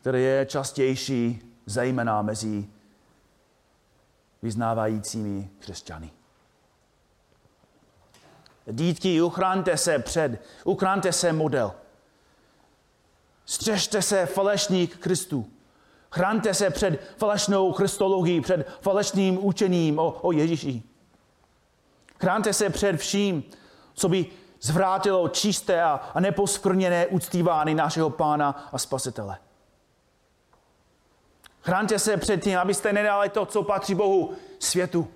která je častější, zejména mezi vyznávajícími křesťany. Dítky, uchránte se před, uchránte se model. Střežte se falešník Kristu. Chránte se před falešnou christologií, před falešným učením o, o Ježíši. Chránte se před vším, co by zvrátilo čisté a, a neposkrněné uctívání našeho pána a spasitele. Chránte se před tím, abyste nedali to, co patří Bohu, světu.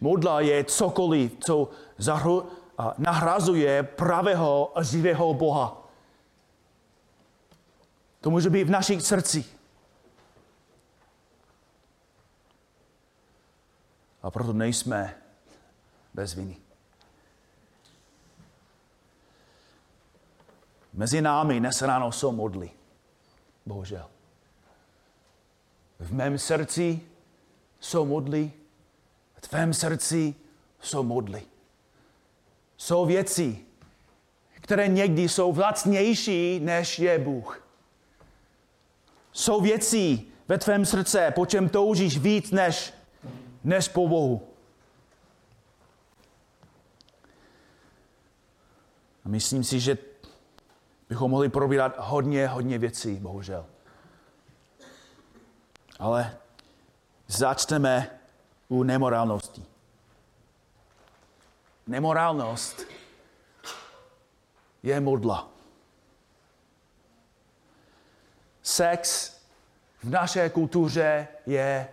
Modla je cokoliv, co zahru, a nahrazuje pravého a živého Boha. To může být v našich srdcích. A proto nejsme bez viny. Mezi námi dnes ráno jsou modly. Bohužel. V mém srdci jsou modly, v tvém srdci jsou modly jsou věci, které někdy jsou vlastnější, než je Bůh. Jsou věci ve tvém srdce, po čem toužíš víc než, než po Bohu. A myslím si, že bychom mohli probírat hodně, hodně věcí, bohužel. Ale začneme u nemorálnosti nemorálnost je modla. Sex v naší kultuře je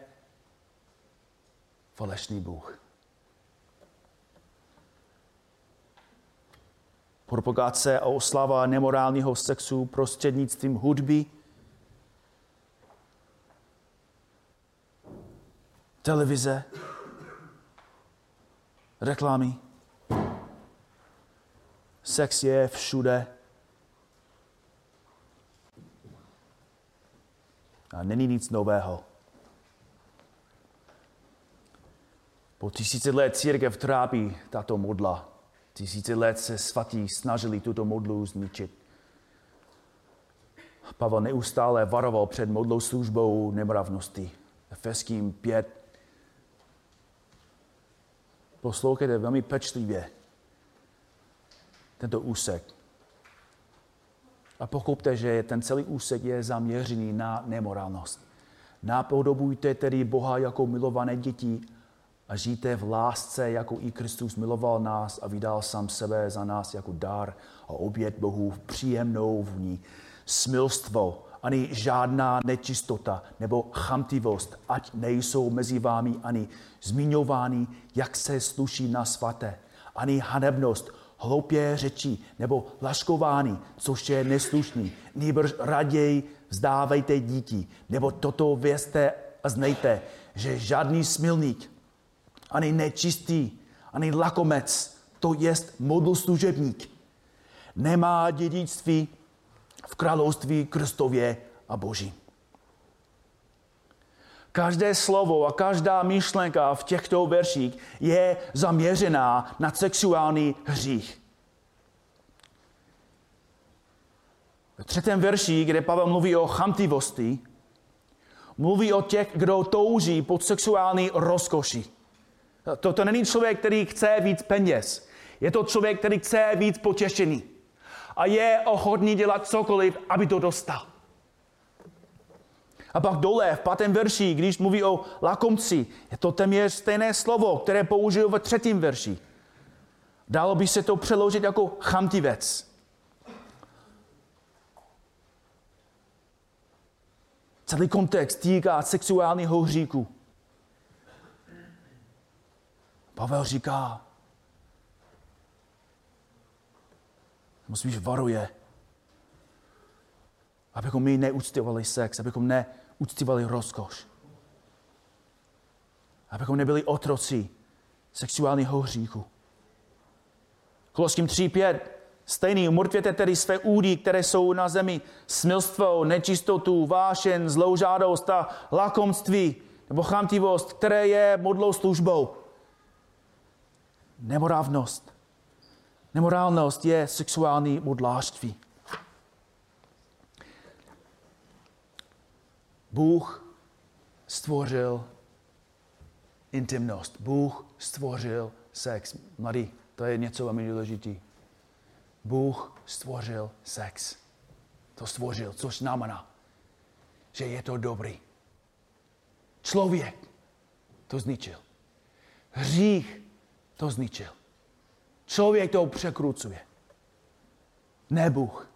falešný Bůh. Propagace a oslava nemorálního sexu prostřednictvím hudby, televize, reklamy. Sex je všude. A není nic nového. Po tisíce let církev trápí tato modla. Tisíce let se svatí snažili tuto modlu zničit. Pavel neustále varoval před modlou službou nemravnosti. Efeským 5. Poslouchejte velmi pečlivě tento úsek. A pochopte, že ten celý úsek je zaměřený na nemorálnost. Napodobujte tedy Boha jako milované děti a žijte v lásce, jako i Kristus miloval nás a vydal sám sebe za nás jako dar a obět Bohu v příjemnou vní. Smilstvo, ani žádná nečistota nebo chamtivost, ať nejsou mezi vámi ani zmiňovány, jak se sluší na svaté, ani hanebnost, hloupě řeči nebo laškování, což je neslušný. Nýbrž raději vzdávejte díti, nebo toto vězte a znejte, že žádný smilník, ani nečistý, ani lakomec, to jest modl služebník, nemá dědictví v království Kristově a Boží. Každé slovo a každá myšlenka v těchto verších je zaměřená na sexuální hřích. V třetím verši, kde Pavel mluví o chamtivosti, mluví o těch, kdo touží pod sexuální rozkoši. To, to není člověk, který chce víc peněz. Je to člověk, který chce víc potěšení. A je ochotný dělat cokoliv, aby to dostal. A pak dole v pátém verši, když mluví o lakomci, je to téměř stejné slovo, které použiju ve třetím verši. Dalo by se to přeložit jako chamtivec. Celý kontext týká sexuálního hříku. Pavel říká, musíš varuje, abychom my neúctivali sex, abychom neúctivali rozkoš. Abychom nebyli otroci sexuálního hříchu. Koloským 3.5 Stejný, umrtvěte tedy své údy, které jsou na zemi, smilstvo, nečistotu, vášen, zloužádost a lakomství nebo chamtivost, které je modlou službou. Nemorávnost. Nemorálnost je sexuální modlářství. Bůh stvořil intimnost. Bůh stvořil sex. Mladý, to je něco velmi důležité. Bůh stvořil sex. To stvořil, což znamená, že je to dobrý. Člověk to zničil. Hřích to zničil. Člověk to překrucuje. Ne Bůh.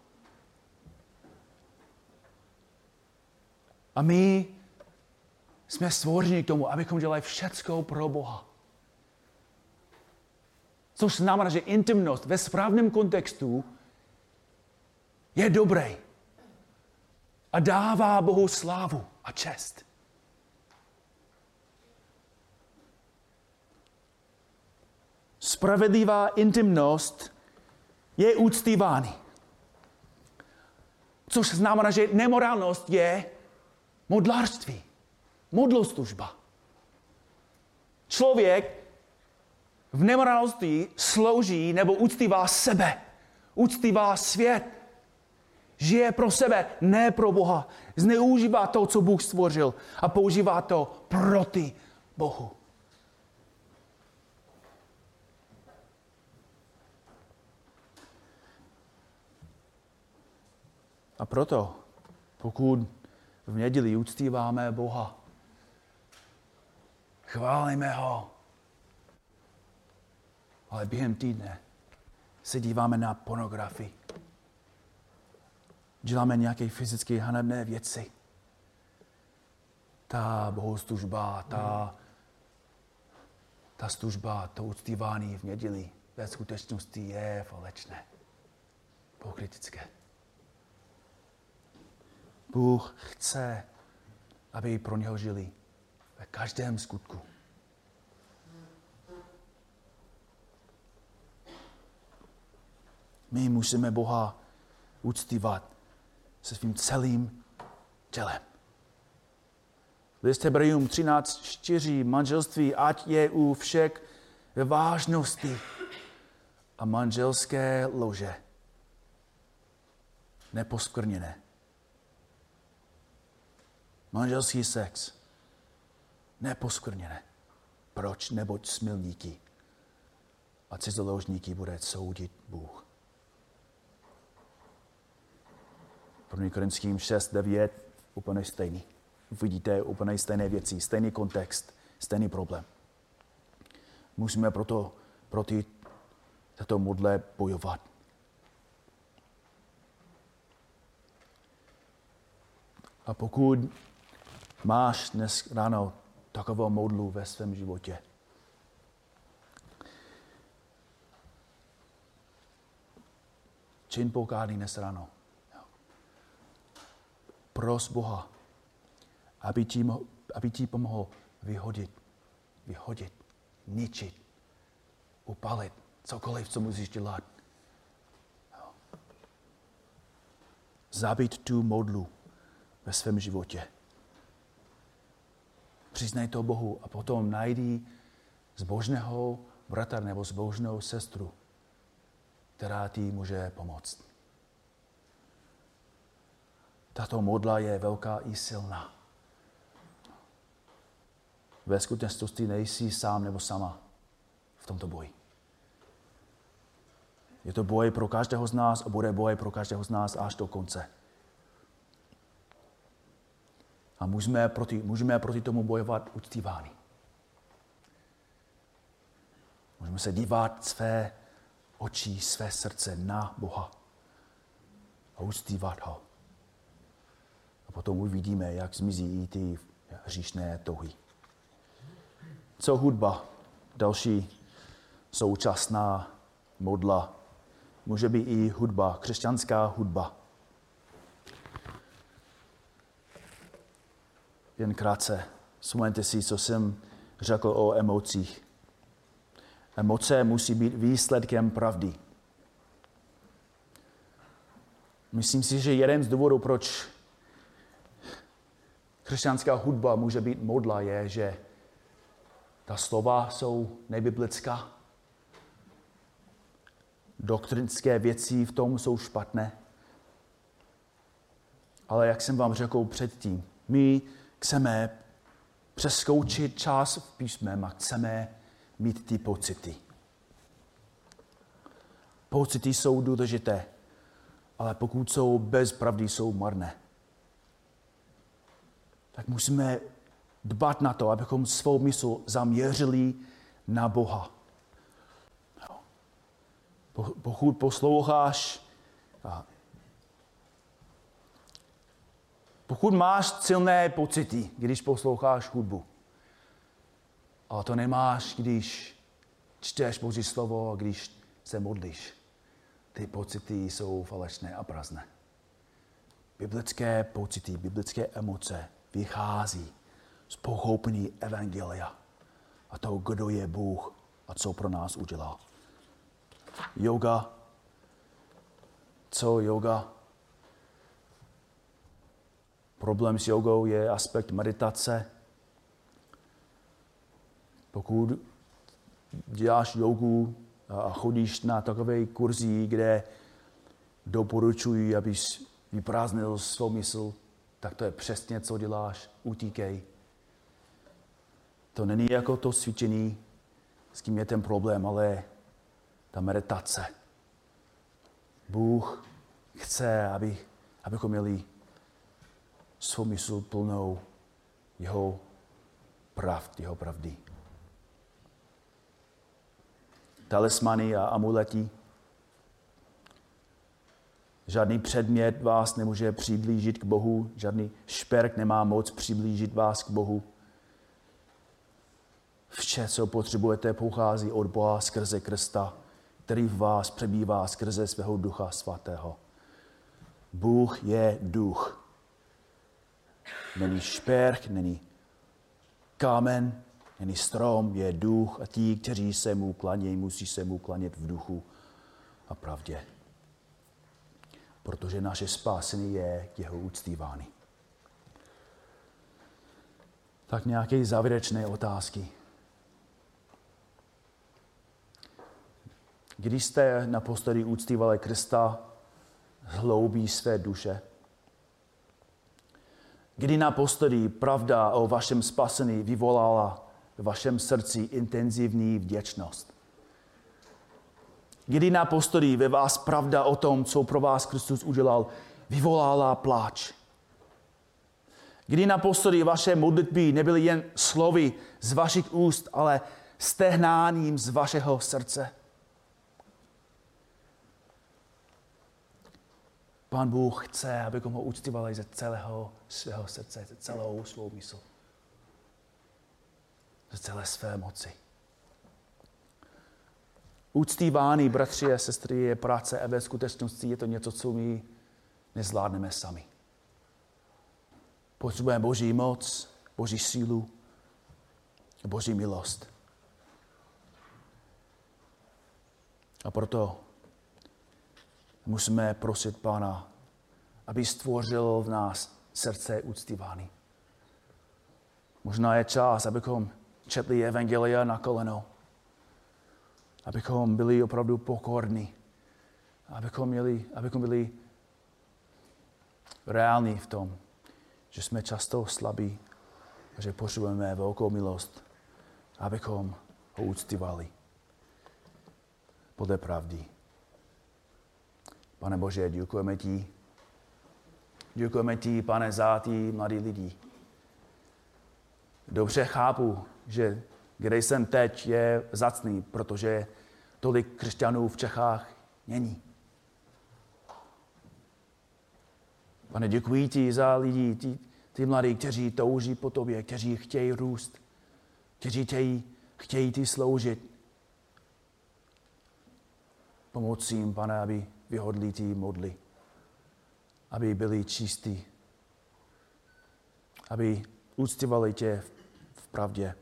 A my jsme stvořeni k tomu, abychom dělali všecko pro Boha. Což znamená, že intimnost ve správném kontextu je dobrý a dává Bohu slávu a čest. Spravedlivá intimnost je úctívány. Což znamená, že nemorálnost je modlářství, modloslužba. Člověk v nemorálnosti slouží nebo uctívá sebe, uctívá svět. Žije pro sebe, ne pro Boha. Zneužívá to, co Bůh stvořil a používá to proti Bohu. A proto, pokud v neděli uctíváme Boha, chválíme ho, ale během týdne se díváme na pornografii. Děláme nějaké fyzické hanebné věci. Ta bohoslužba, ta, ta služba, to uctívání v neděli ve skutečnosti je falečné, pokritické. Bůh chce, aby pro něho žili ve každém skutku. My musíme Boha uctívat se svým celým tělem. List Hebrejům 13.4. Manželství, ať je u všech ve vážnosti a manželské lože neposkvrněné. Manželský sex neposkvrněné. Proč? Neboť smilníky a cizoložníky bude soudit Bůh. 1. Korinským 6, 9, úplně stejný. Vidíte úplně stejné věci, stejný kontext, stejný problém. Musíme proto proti této modle bojovat. A pokud máš dnes ráno takovou modlu ve svém životě, čin pokání dnes ráno pros Boha, aby ti, aby ti pomohl vyhodit, vyhodit, ničit, upalit, cokoliv, co musíš dělat. zabít tu modlu ve svém životě. Přiznej to Bohu a potom najdi zbožného bratra nebo zbožnou sestru, která ti může pomoct. Tato modla je velká i silná. Ve skutečnosti nejsi sám nebo sama v tomto boji. Je to boj pro každého z nás a bude boj pro každého z nás až do konce. A můžeme proti, můžeme proti tomu bojovat uctívány. Můžeme se dívat své oči, své srdce na Boha a uctívat ho. A potom uvidíme, jak zmizí i ty hříšné touhy. Co hudba? Další současná modla. Může být i hudba, křesťanská hudba. Jen krátce, vzpomeňte si, co jsem řekl o emocích. Emoce musí být výsledkem pravdy. Myslím si, že jeden z důvodů, proč křesťanská hudba může být modla, je, že ta slova jsou nebiblická. Doktrinské věci v tom jsou špatné. Ale jak jsem vám řekl předtím, my chceme přeskoučit čas v písmem a chceme mít ty pocity. Pocity jsou důležité, ale pokud jsou bez pravdy, jsou marné. Tak musíme dbat na to, abychom svou mysl zaměřili na Boha. Pokud posloucháš, pokud máš silné pocity, když posloucháš hudbu, ale to nemáš, když čteš Boží slovo a když se modlíš. Ty pocity jsou falešné a prázdné. Biblické pocity, biblické emoce vychází z pochopení Evangelia a toho, kdo je Bůh a co pro nás udělal. Yoga. Co yoga? Problém s jogou je aspekt meditace. Pokud děláš jogu a chodíš na takové kurzy, kde doporučují, abys vyprázdnil svou mysl, tak to je přesně, co děláš. Utíkej. To není jako to cvičení, s kým je ten problém, ale ta meditace. Bůh chce, aby, abychom měli svou mysl plnou jeho pravd, jeho pravdy. Talismany a amulety. Žádný předmět vás nemůže přiblížit k Bohu, žádný šperk nemá moc přiblížit vás k Bohu. Vše, co potřebujete, pochází od Boha skrze Krista, který v vás přebývá skrze svého ducha svatého. Bůh je duch. Není šperk, není kámen, není strom, je duch a ti, kteří se mu klanějí, musí se mu klanět v duchu a pravdě. Protože naše spásení je jeho uctívány. Tak nějaké závěrečné otázky. Když jste naposledy úctívali Krista hloubí své duše, kdy naposledy pravda o vašem spasení vyvolala v vašem srdci intenzivní vděčnost. Kdy naposledy ve vás pravda o tom, co pro vás Kristus udělal, vyvolala pláč. Kdy naposledy vaše modlitby nebyly jen slovy z vašich úst, ale stehnáním z vašeho srdce. Pán Bůh chce, abychom ho uctívali ze celého svého srdce, ze celou svou mysl. Ze celé své moci. Uctívání, bratři a sestry, je práce a ve skutečnosti je to něco, co my nezvládneme sami. Potřebujeme Boží moc, Boží sílu, Boží milost. A proto musíme prosit Pána, aby stvořil v nás srdce uctívaný. Možná je čas, abychom četli Evangelia na koleno. Abychom byli opravdu pokorní. Abychom, měli, abychom byli reální v tom, že jsme často slabí a že potřebujeme velkou milost, abychom ho uctívali podle pravdy. Pane Bože, děkujeme ti. Děkujeme ti, pane, za ty mladí lidi. Dobře chápu, že kde jsem teď je zacný, protože tolik křesťanů v Čechách není. Pane, děkuji ti za lidi, ty, ty mladí, kteří touží po tobě, kteří chtějí růst, kteří chtějí, chtějí ti sloužit. Pomoci jim, pane, aby vyhodli ty modly, aby byli čistí, aby uctívali tě v pravdě.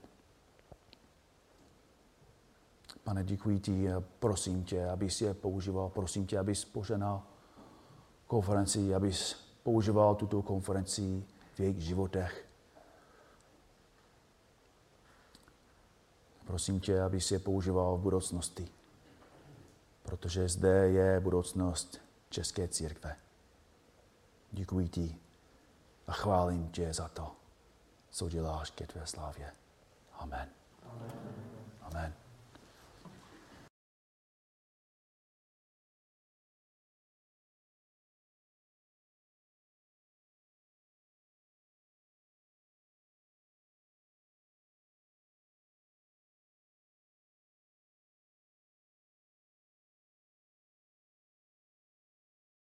Pane, děkuji ti prosím tě, abys je používal. Prosím tě, abys poženal konferenci, abys používal tuto konferenci v jejich životech. Prosím tě, abys je používal v budoucnosti, protože zde je budoucnost České církve. Děkuji ti a chválím tě za to, co děláš ke tvé slávě. Amen. Amen. Amen.